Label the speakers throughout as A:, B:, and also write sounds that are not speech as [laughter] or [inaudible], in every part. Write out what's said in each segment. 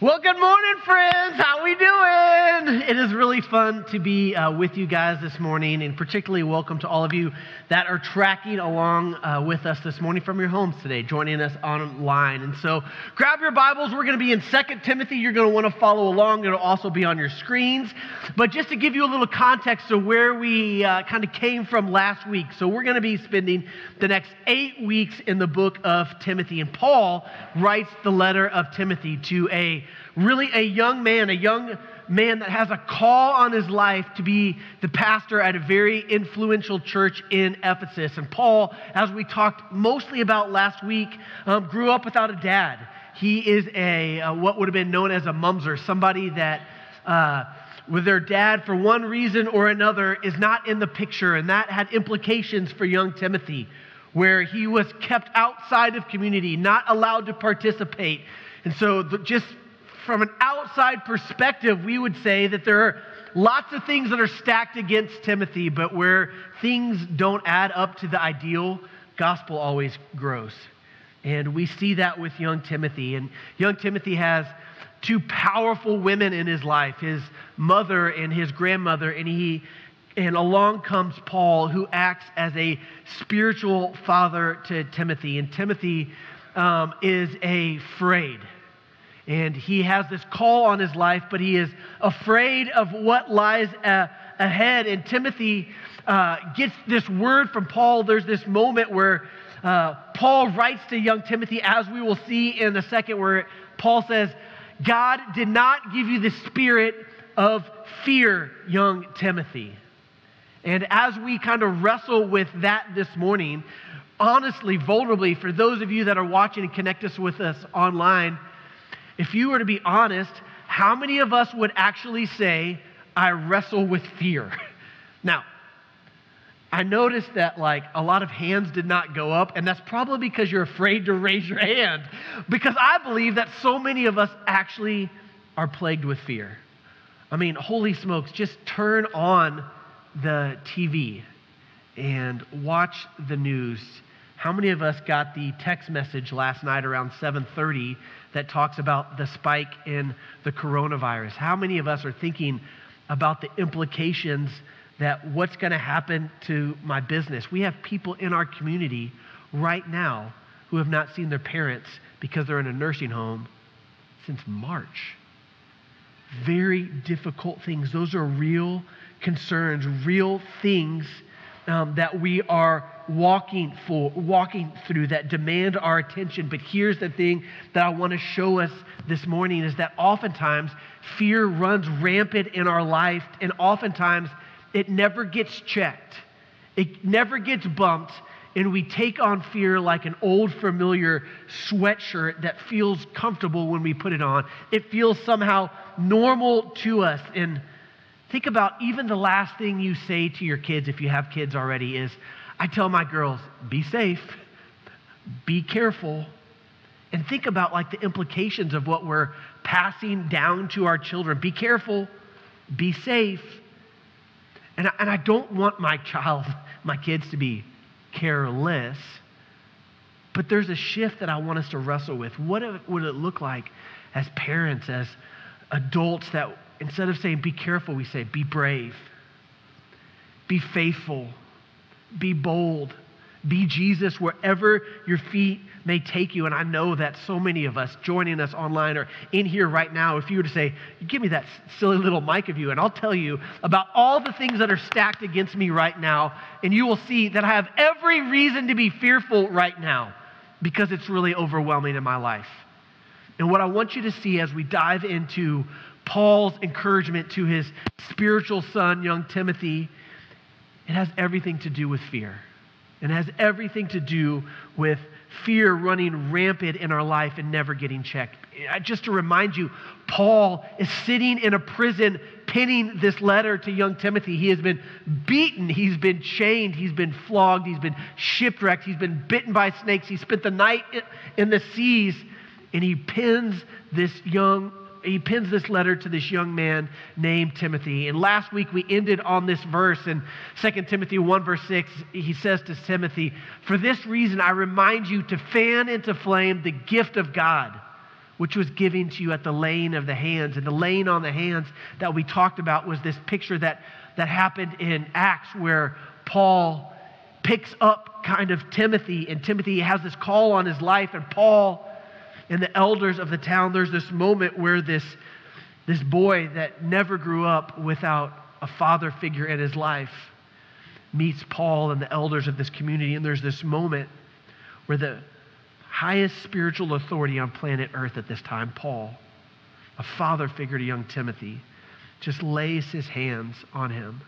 A: Well, good morning, friends. How are we doing? It is really fun to be uh, with you guys this morning, and particularly welcome to all of you that are tracking along uh, with us this morning from your homes today, joining us online. And so, grab your Bibles. We're going to be in Second Timothy. You're going to want to follow along. It'll also be on your screens. But just to give you a little context of where we uh, kind of came from last week, so we're going to be spending the next eight weeks in the book of Timothy, and Paul writes the letter of Timothy to a really a young man, a young man that has a call on his life to be the pastor at a very influential church in Ephesus. And Paul, as we talked mostly about last week, um, grew up without a dad. He is a uh, what would have been known as a mamzer, somebody that. Uh, with their dad, for one reason or another, is not in the picture. And that had implications for young Timothy, where he was kept outside of community, not allowed to participate. And so, the, just from an outside perspective, we would say that there are lots of things that are stacked against Timothy, but where things don't add up to the ideal, gospel always grows. And we see that with young Timothy. And young Timothy has two powerful women in his life his mother and his grandmother. And, he, and along comes Paul, who acts as a spiritual father to Timothy. And Timothy um, is afraid and he has this call on his life, but he is afraid of what lies uh, ahead. And Timothy uh, gets this word from Paul. There's this moment where uh, Paul writes to young Timothy, as we will see in a second, where Paul says, God did not give you the spirit of fear, young Timothy. And as we kind of wrestle with that this morning, honestly, vulnerably, for those of you that are watching and connect us with us online, if you were to be honest, how many of us would actually say, I wrestle with fear? [laughs] now, I noticed that like a lot of hands did not go up, and that's probably because you're afraid to raise your hand. Because I believe that so many of us actually are plagued with fear. I mean, holy smokes, just turn on the TV and watch the news. How many of us got the text message last night around 7:30 that talks about the spike in the coronavirus. How many of us are thinking about the implications that what's going to happen to my business? We have people in our community right now who have not seen their parents because they're in a nursing home since March. Very difficult things. Those are real concerns, real things um, that we are walking for, walking through that demand our attention. But here's the thing that I want to show us this morning is that oftentimes fear runs rampant in our life, and oftentimes it never gets checked. It never gets bumped, and we take on fear like an old familiar sweatshirt that feels comfortable when we put it on. It feels somehow normal to us. And Think about even the last thing you say to your kids, if you have kids already, is I tell my girls, be safe, be careful, and think about like the implications of what we're passing down to our children. Be careful, be safe. And I, and I don't want my child, [laughs] my kids to be careless, but there's a shift that I want us to wrestle with. What would it look like as parents, as adults that instead of saying be careful, we say be brave, be faithful, be bold, be Jesus wherever your feet may take you. And I know that so many of us joining us online or in here right now, if you were to say, Give me that silly little mic of you, and I'll tell you about all the things that are stacked against me right now, and you will see that I have every reason to be fearful right now because it's really overwhelming in my life. And what I want you to see as we dive into Paul's encouragement to his spiritual son, young Timothy, it has everything to do with fear. It has everything to do with fear running rampant in our life and never getting checked. Just to remind you, Paul is sitting in a prison penning this letter to young Timothy. He has been beaten, he's been chained, he's been flogged, he's been shipwrecked, he's been bitten by snakes, he spent the night in the seas, and he pins this young he pins this letter to this young man named Timothy. And last week we ended on this verse in 2 Timothy 1, verse 6. He says to Timothy, For this reason I remind you to fan into flame the gift of God, which was given to you at the laying of the hands. And the laying on the hands that we talked about was this picture that, that happened in Acts where Paul picks up kind of Timothy, and Timothy has this call on his life, and Paul and the elders of the town, there's this moment where this, this boy that never grew up without a father figure in his life meets Paul and the elders of this community, and there's this moment where the highest spiritual authority on planet Earth at this time, Paul, a father figure to young Timothy, just lays his hands on him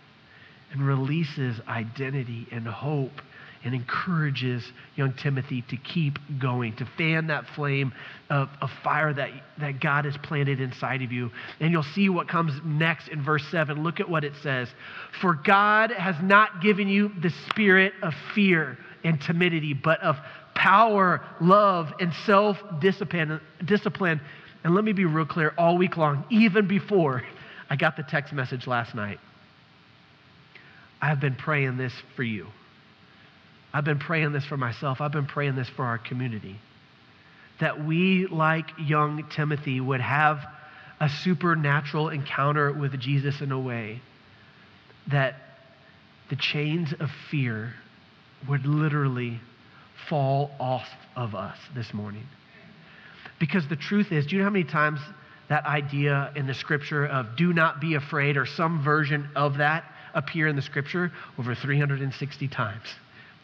A: and releases identity and hope and encourages young Timothy to keep going, to fan that flame of, of fire that, that God has planted inside of you. And you'll see what comes next in verse 7. Look at what it says. For God has not given you the spirit of fear and timidity, but of power, love, and self discipline. And let me be real clear all week long, even before I got the text message last night. I've been praying this for you. I've been praying this for myself. I've been praying this for our community. That we, like young Timothy, would have a supernatural encounter with Jesus in a way that the chains of fear would literally fall off of us this morning. Because the truth is, do you know how many times that idea in the scripture of do not be afraid or some version of that appear in the scripture over 360 times?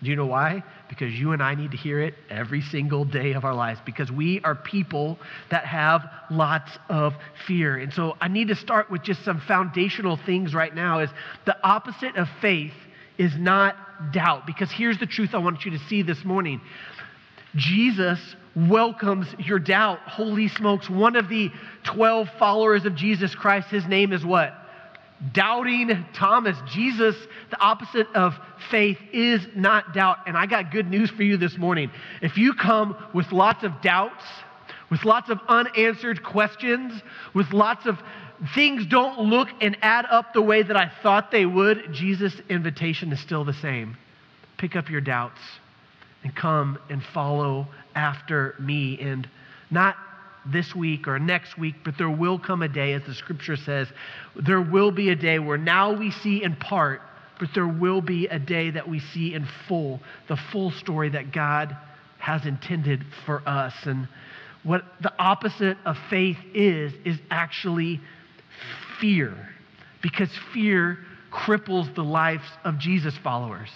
A: Do you know why? Because you and I need to hear it every single day of our lives because we are people that have lots of fear. And so I need to start with just some foundational things right now is the opposite of faith is not doubt because here's the truth I want you to see this morning. Jesus welcomes your doubt. Holy smokes, one of the 12 followers of Jesus Christ, his name is what? Doubting Thomas. Jesus, the opposite of faith, is not doubt. And I got good news for you this morning. If you come with lots of doubts, with lots of unanswered questions, with lots of things don't look and add up the way that I thought they would, Jesus' invitation is still the same. Pick up your doubts and come and follow after me and not this week or next week, but there will come a day, as the scripture says, there will be a day where now we see in part, but there will be a day that we see in full, the full story that God has intended for us. And what the opposite of faith is, is actually fear, because fear cripples the lives of Jesus followers.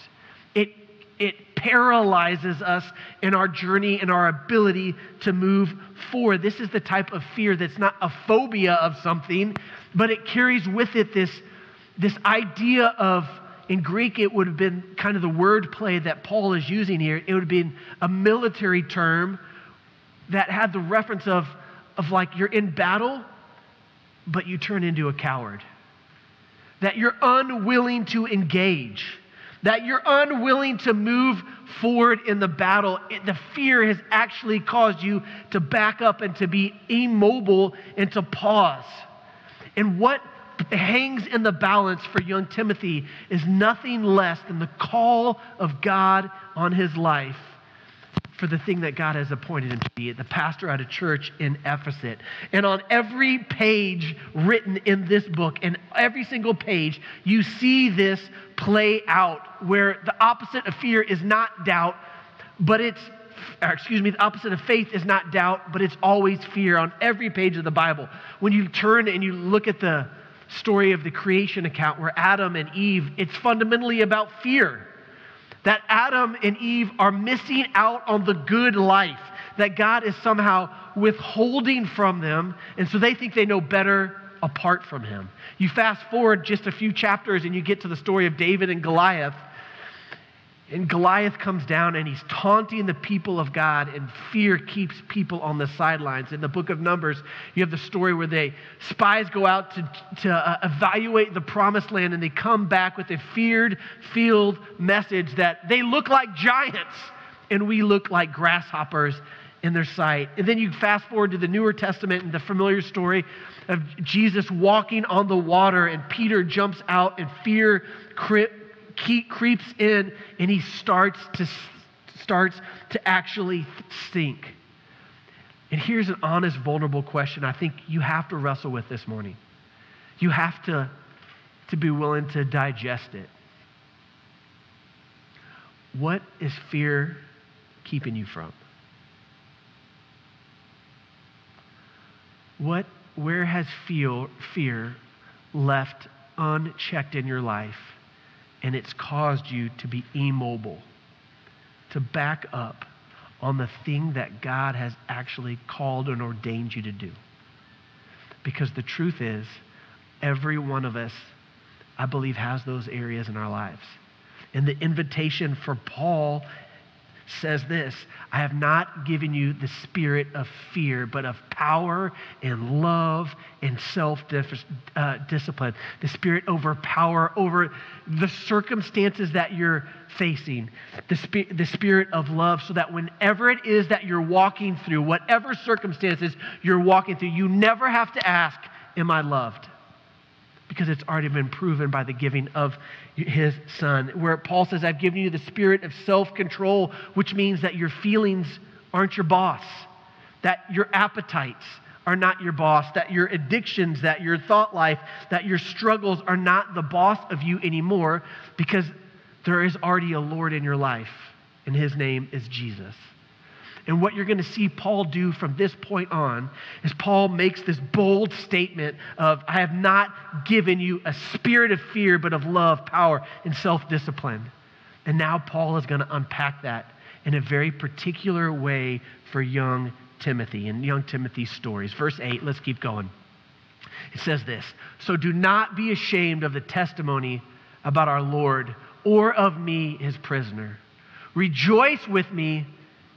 A: It it paralyzes us in our journey and our ability to move forward. This is the type of fear that's not a phobia of something, but it carries with it this, this idea of, in Greek, it would have been kind of the word play that Paul is using here. It would have been a military term that had the reference of, of like you're in battle, but you turn into a coward. That you're unwilling to engage that you're unwilling to move forward in the battle. It, the fear has actually caused you to back up and to be immobile and to pause. And what hangs in the balance for young Timothy is nothing less than the call of God on his life for the thing that God has appointed him to be, the pastor at a church in Ephesus. And on every page written in this book, and every single page, you see this play out where the opposite of fear is not doubt, but it's excuse me, the opposite of faith is not doubt, but it's always fear on every page of the Bible. When you turn and you look at the story of the creation account where Adam and Eve, it's fundamentally about fear that Adam and Eve are missing out on the good life that God is somehow withholding from them, and so they think they know better apart from Him. You fast forward just a few chapters and you get to the story of David and Goliath, and Goliath comes down and he's taunting the people of God, and fear keeps people on the sidelines. In the book of Numbers, you have the story where they spies go out to, to uh, evaluate the promised land, and they come back with a feared field message that they look like giants, and we look like grasshoppers in their sight. And then you fast forward to the Newer Testament and the familiar story of Jesus walking on the water, and Peter jumps out, and fear creeps in and he starts to, starts to actually sink. And here's an honest, vulnerable question I think you have to wrestle with this morning. You have to, to be willing to digest it. What is fear keeping you from? What, where has feel, fear left unchecked in your life and it's caused you to be immobile, to back up on the thing that God has actually called and ordained you to do? Because the truth is, every one of us, I believe, has those areas in our lives. And the invitation for Paul says this I have not given you the spirit of fear, but of power and love and self uh, discipline. The spirit over power, over the circumstances that you're facing. The, sp- the spirit of love, so that whenever it is that you're walking through, whatever circumstances you're walking through, you never have to ask, Am I loved? Because it's already been proven by the giving of his son. Where Paul says, I've given you the spirit of self control, which means that your feelings aren't your boss, that your appetites are not your boss, that your addictions, that your thought life, that your struggles are not the boss of you anymore, because there is already a Lord in your life, and his name is Jesus. And what you're going to see Paul do from this point on is Paul makes this bold statement of, I have not given you a spirit of fear, but of love, power, and self discipline. And now Paul is going to unpack that in a very particular way for young Timothy and young Timothy's stories. Verse 8, let's keep going. It says this So do not be ashamed of the testimony about our Lord or of me, his prisoner. Rejoice with me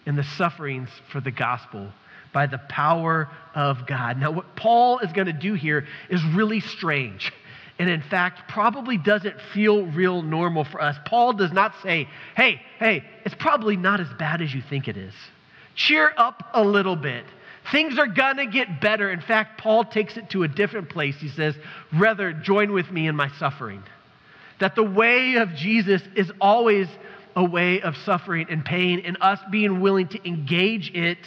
A: in the sufferings for the gospel by the power of God. Now, what Paul is going to do here is really strange. And in fact, probably doesn't feel real normal for us. Paul does not say, hey, hey, it's probably not as bad as you think it is. Cheer up a little bit. Things are going to get better. In fact, Paul takes it to a different place. He says, rather, join with me in my suffering. That the way of Jesus is always a way of suffering and pain, and us being willing to engage it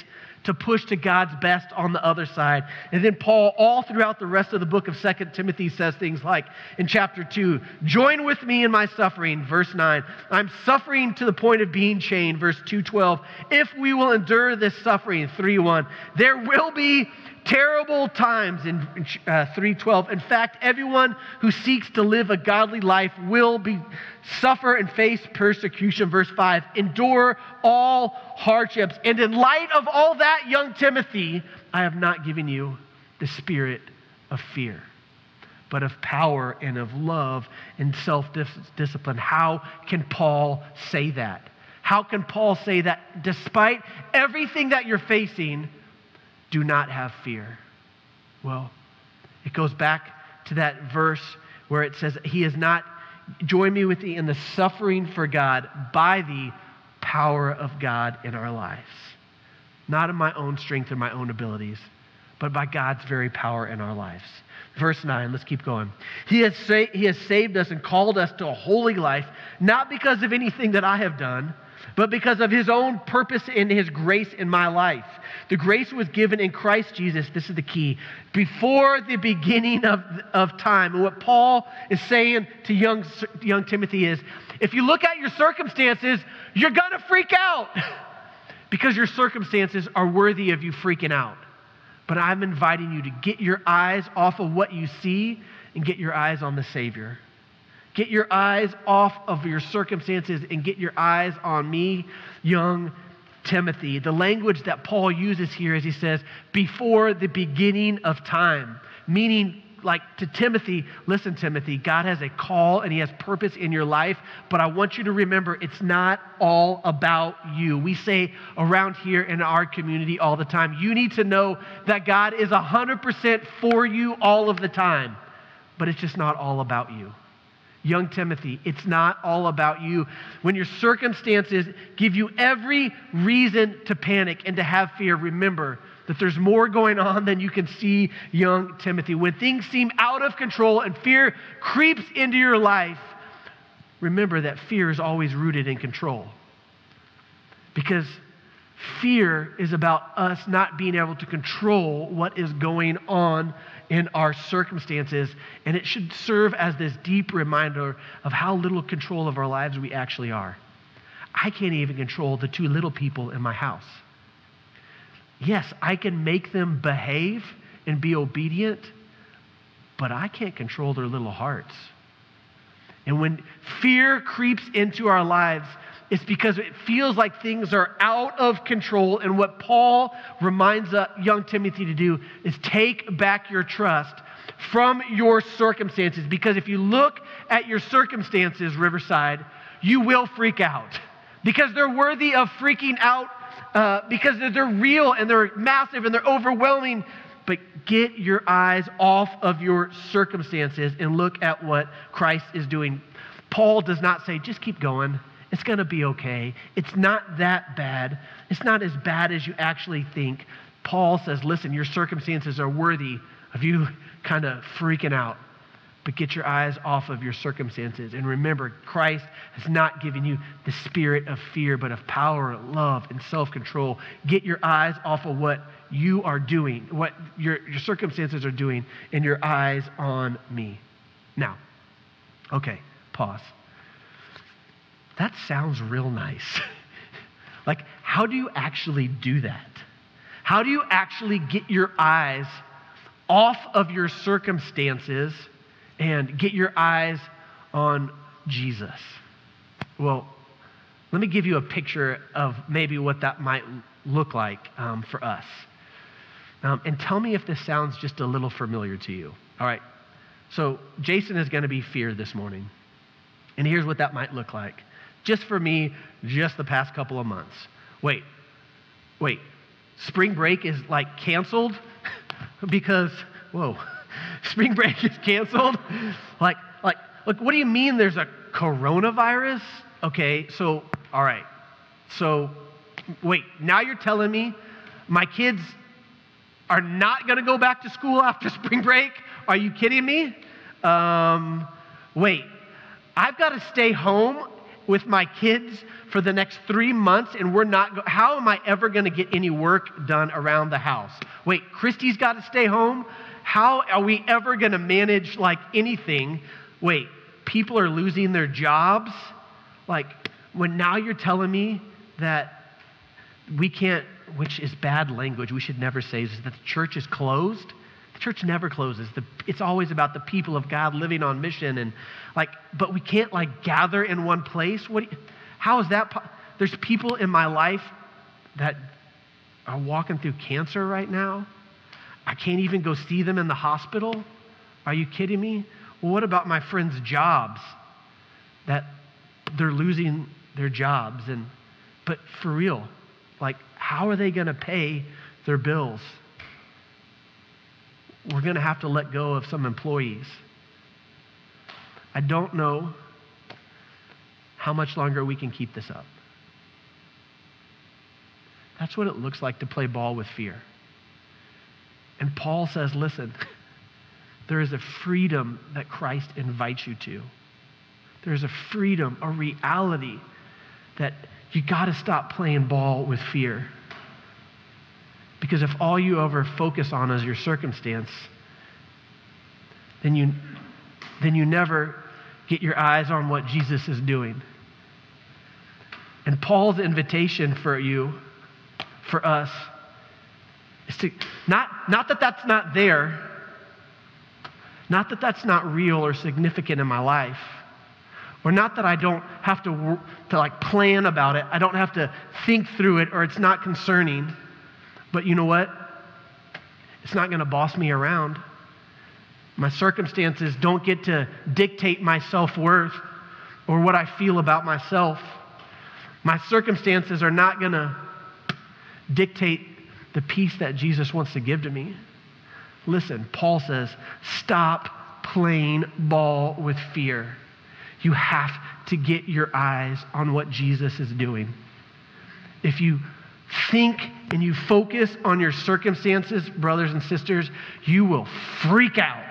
A: to push to God's best on the other side. And then Paul, all throughout the rest of the book of Second Timothy, says things like in chapter 2, join with me in my suffering, verse 9. I'm suffering to the point of being chained, verse 212. If we will endure this suffering, 3 1, there will be terrible times in uh, 312 in fact everyone who seeks to live a godly life will be suffer and face persecution. Verse 5 endure all hardships. And in light of all that young timothy i have not given you the spirit of fear but of power and of love and self-discipline. How can paul say that? How can paul say that despite everything that you're facing do not have fear. Well, it goes back to that verse where it says, He has not joined me with thee in the suffering for God by the power of God in our lives. Not in my own strength or my own abilities, but by God's very power in our lives. Verse 9, let's keep going. He has, sa- he has saved us and called us to a holy life, not because of anything that I have done but because of his own purpose and his grace in my life. The grace was given in Christ Jesus. This is the key. Before the beginning of, of time. And what Paul is saying to young, young Timothy is if you look at your circumstances, you're going to freak out [laughs] because your circumstances are worthy of you freaking out. But I'm inviting you to get your eyes off of what you see and get your eyes on the Savior. Get your eyes off of your circumstances and get your eyes on me, young Timothy. The language that Paul uses here is he says, before the beginning of time, meaning like to Timothy, listen, Timothy, God has a call and He has purpose in your life, but I want you to remember it's not all about you. We say around here in our community all the time, you need to know that God is 100% for you all of the time, but it's just not all about you young Timothy, it's not all about you. When your circumstances give you every reason to panic and to have fear, remember that there's more going on than you can see, young Timothy. When things seem out of control and fear creeps into your life, remember that fear is always rooted in control. Because Fear is about us not being able to control what is going on in our circumstances, and it should serve as this deep reminder of how little control of our lives we actually are. I can't even control the two little people in my house. Yes, I can make them behave and be obedient, but I can't control their little hearts. And when fear creeps into our lives, it's because it feels like things are out of control. And what Paul reminds young Timothy to do is take back your trust from your circumstances. Because if you look at your circumstances, Riverside, you will freak out because they're worthy of freaking out uh, because they're real and they're massive and they're overwhelming. But get your eyes off of your circumstances and look at what Christ is doing. Paul does not say, just keep going. It's going to be okay. It's not that bad. It's not as bad as you actually think. Paul says, listen, your circumstances are worthy of you kind of freaking out but get your eyes off of your circumstances. And remember, Christ has not given you the spirit of fear, but of power, love, and self control. Get your eyes off of what you are doing, what your, your circumstances are doing, and your eyes on me. Now, okay, pause. That sounds real nice. [laughs] like, how do you actually do that? How do you actually get your eyes off of your circumstances? and get your eyes on Jesus. Well, let me give you a picture of maybe what that might look like um, for us. Um, and tell me if this sounds just a little familiar to you. All right. So, Jason is going to be fear this morning. And here's what that might look like. Just for me, just the past couple of months. Wait, wait. Spring break is like canceled [laughs] because, whoa [laughs] spring break is canceled. Like, like, like, what do you mean there's a coronavirus? Okay, so, all right. So, wait, now you're telling me my kids are not going to go back to school after [laughs] spring break? Are you kidding me? Um, wait, I've got to stay home with my kids for the next three months and we're not how am i ever going to get any work done around the house wait christy's got to stay home how are we ever going to manage like anything? Wait, people are losing their jobs? Like, when now you're telling me that we can't, which is bad language, we should never say, is that the church is closed? Church never closes. The, it's always about the people of God living on mission and like, but we can't like gather in one place. What? You, how is that? Po- There's people in my life that are walking through cancer right now. I can't even go see them in the hospital? Are you kidding me? Well, what about my friends' jobs? That they're losing their jobs and but for real, like how are they going to pay their bills? We're going to have to let go of some employees. I don't know how much longer we can keep this up. That's what it looks like to play ball with fear. And Paul says, listen, [laughs] there is a freedom that Christ invites you to. There's a freedom, a reality that you got to stop playing ball with fear. Because if all you ever focus on is your circumstance, then you, then you never get your eyes on what Jesus is doing. And Paul's invitation for you, for us, is to not, not that that's not there, not that that's not real or significant in my life, or not that I don't have to, to like plan about it. I don't have to think through it or it's not concerning. But you know what? It's not going to boss me around. My circumstances don't get to dictate my self worth or what I feel about myself. My circumstances are not going to dictate the peace that Jesus wants to give to me. Listen, Paul says, stop playing ball with fear. You have to get your eyes on what Jesus is doing. If you think and you focus on your circumstances, brothers and sisters, you will freak out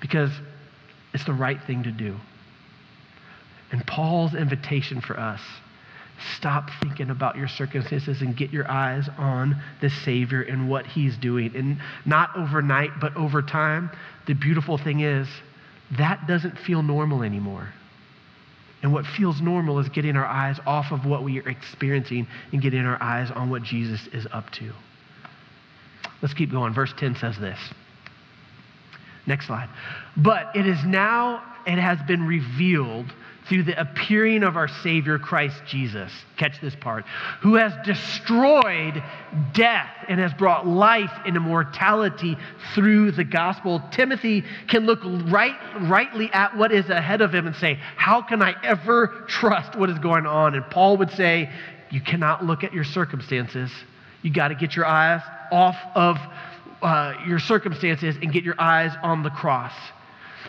A: because it's the right thing to do. And Paul's invitation for us Stop thinking about your circumstances and get your eyes on the Savior and what He's doing. And not overnight, but over time, the beautiful thing is that doesn't feel normal anymore. And what feels normal is getting our eyes off of what we are experiencing and getting our eyes on what Jesus is up to. Let's keep going. Verse 10 says this. Next slide. But it is now, it has been revealed through the appearing of our Savior Christ Jesus. Catch this part. Who has destroyed death and has brought life and immortality through the gospel. Timothy can look right, rightly at what is ahead of him and say, How can I ever trust what is going on? And Paul would say, You cannot look at your circumstances. You got to get your eyes off of uh, your circumstances and get your eyes on the cross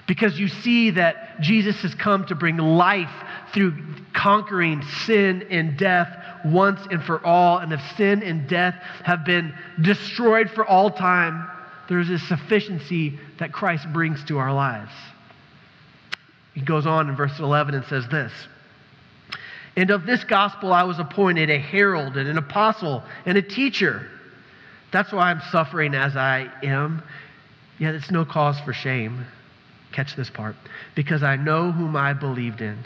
A: because you see that Jesus has come to bring life through conquering sin and death once and for all. And if sin and death have been destroyed for all time, there's a sufficiency that Christ brings to our lives. He goes on in verse 11 and says this. And of this gospel I was appointed a herald and an apostle and a teacher. That's why I'm suffering as I am. Yet it's no cause for shame. Catch this part. Because I know whom I believed in,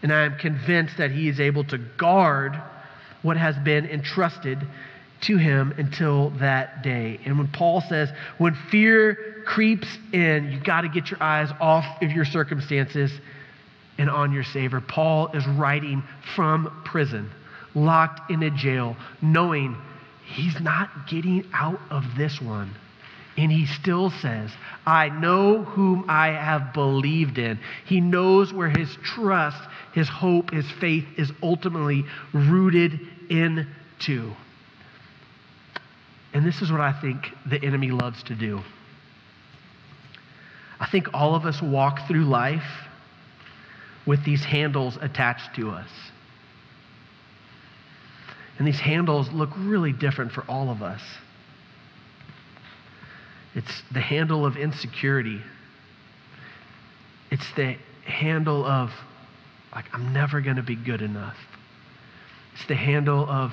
A: and I am convinced that he is able to guard what has been entrusted to him until that day. And when Paul says, when fear creeps in, you've got to get your eyes off of your circumstances and on your Savior. Paul is writing from prison, locked in a jail, knowing he's not getting out of this one. And he still says, I know whom I have believed in. He knows where his trust, his hope, his faith is ultimately rooted into. And this is what I think the enemy loves to do. I think all of us walk through life with these handles attached to us. And these handles look really different for all of us. It's the handle of insecurity. It's the handle of, like, I'm never going to be good enough. It's the handle of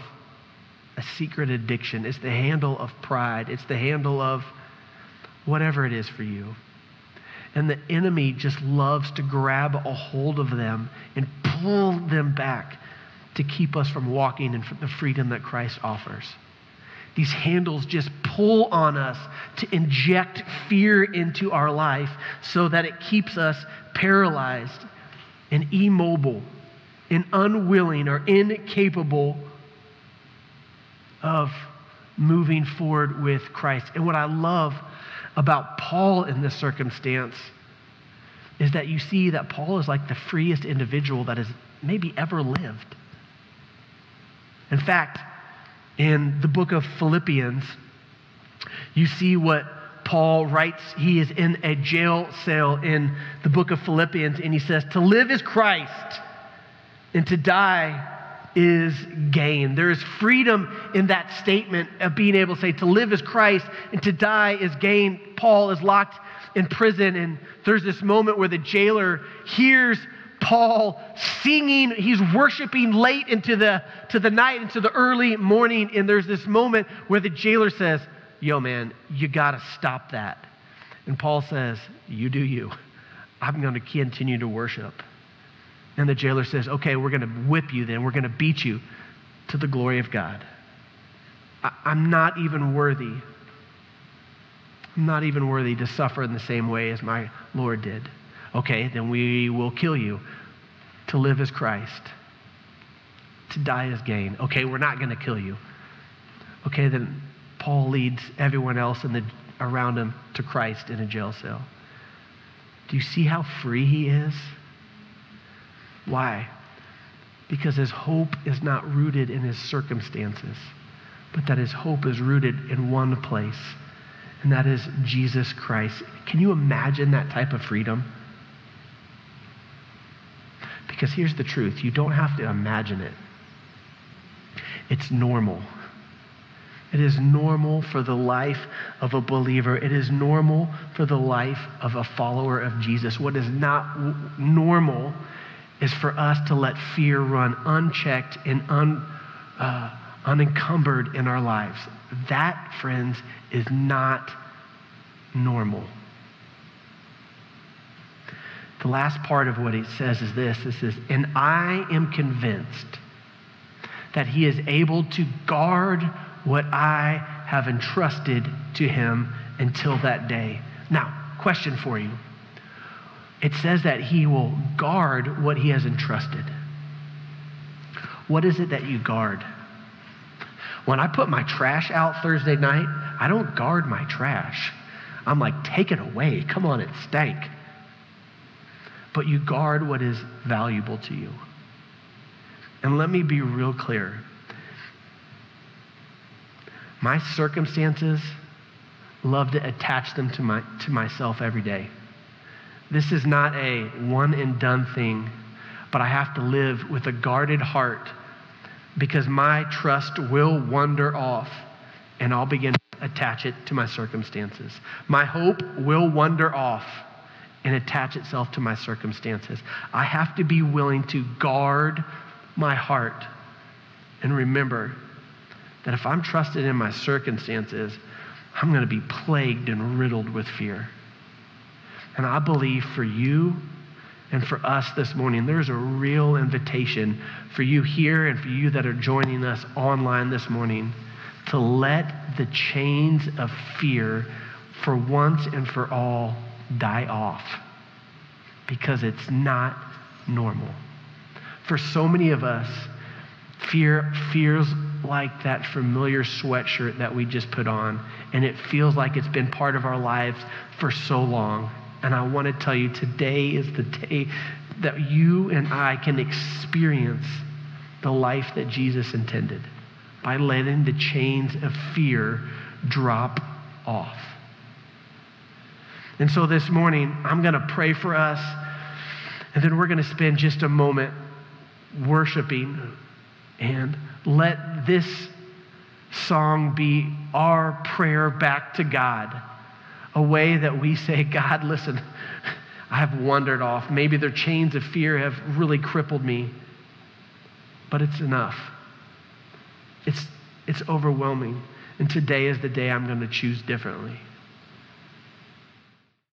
A: a secret addiction. It's the handle of pride. It's the handle of whatever it is for you. And the enemy just loves to grab a hold of them and pull them back to keep us from walking in the freedom that Christ offers. These handles just pull on us to inject fear into our life so that it keeps us paralyzed and immobile and unwilling or incapable of moving forward with Christ. And what I love about Paul in this circumstance is that you see that Paul is like the freest individual that has maybe ever lived. In fact, in the book of Philippians, you see what Paul writes. He is in a jail cell in the book of Philippians, and he says, To live is Christ, and to die is gain. There is freedom in that statement of being able to say, To live is Christ, and to die is gain. Paul is locked in prison, and there's this moment where the jailer hears Paul singing, he's worshiping late into the, to the night, into the early morning. And there's this moment where the jailer says, Yo, man, you got to stop that. And Paul says, You do you. I'm going to continue to worship. And the jailer says, Okay, we're going to whip you then. We're going to beat you to the glory of God. I, I'm not even worthy. I'm not even worthy to suffer in the same way as my Lord did. Okay, then we will kill you. To live as Christ, to die as gain. Okay, we're not going to kill you. Okay, then Paul leads everyone else in the, around him to Christ in a jail cell. Do you see how free he is? Why? Because his hope is not rooted in his circumstances, but that his hope is rooted in one place, and that is Jesus Christ. Can you imagine that type of freedom? Because here's the truth you don't have to imagine it, it's normal. It is normal for the life of a believer. It is normal for the life of a follower of Jesus. What is not normal is for us to let fear run unchecked and un, uh, unencumbered in our lives. That, friends, is not normal. The last part of what he says is this it says, And I am convinced that he is able to guard what I have entrusted to him until that day. Now, question for you. It says that he will guard what he has entrusted. What is it that you guard? When I put my trash out Thursday night, I don't guard my trash. I'm like, take it away. Come on, it stank. But you guard what is valuable to you. And let me be real clear. My circumstances love to attach them to, my, to myself every day. This is not a one and done thing, but I have to live with a guarded heart because my trust will wander off and I'll begin to attach it to my circumstances. My hope will wander off and attach itself to my circumstances. I have to be willing to guard my heart and remember that if I'm trusted in my circumstances, I'm going to be plagued and riddled with fear. And I believe for you and for us this morning, there's a real invitation for you here and for you that are joining us online this morning to let the chains of fear for once and for all die off because it's not normal. For so many of us, fear feels like that familiar sweatshirt that we just put on, and it feels like it's been part of our lives for so long. And I want to tell you today is the day that you and I can experience the life that Jesus intended by letting the chains of fear drop off. And so this morning, I'm going to pray for us, and then we're going to spend just a moment worshiping and let this song be our prayer back to God. A way that we say, God, listen, [laughs] I have wandered off. Maybe their chains of fear have really crippled me, but it's enough. It's, it's overwhelming. And today is the day I'm going to choose differently.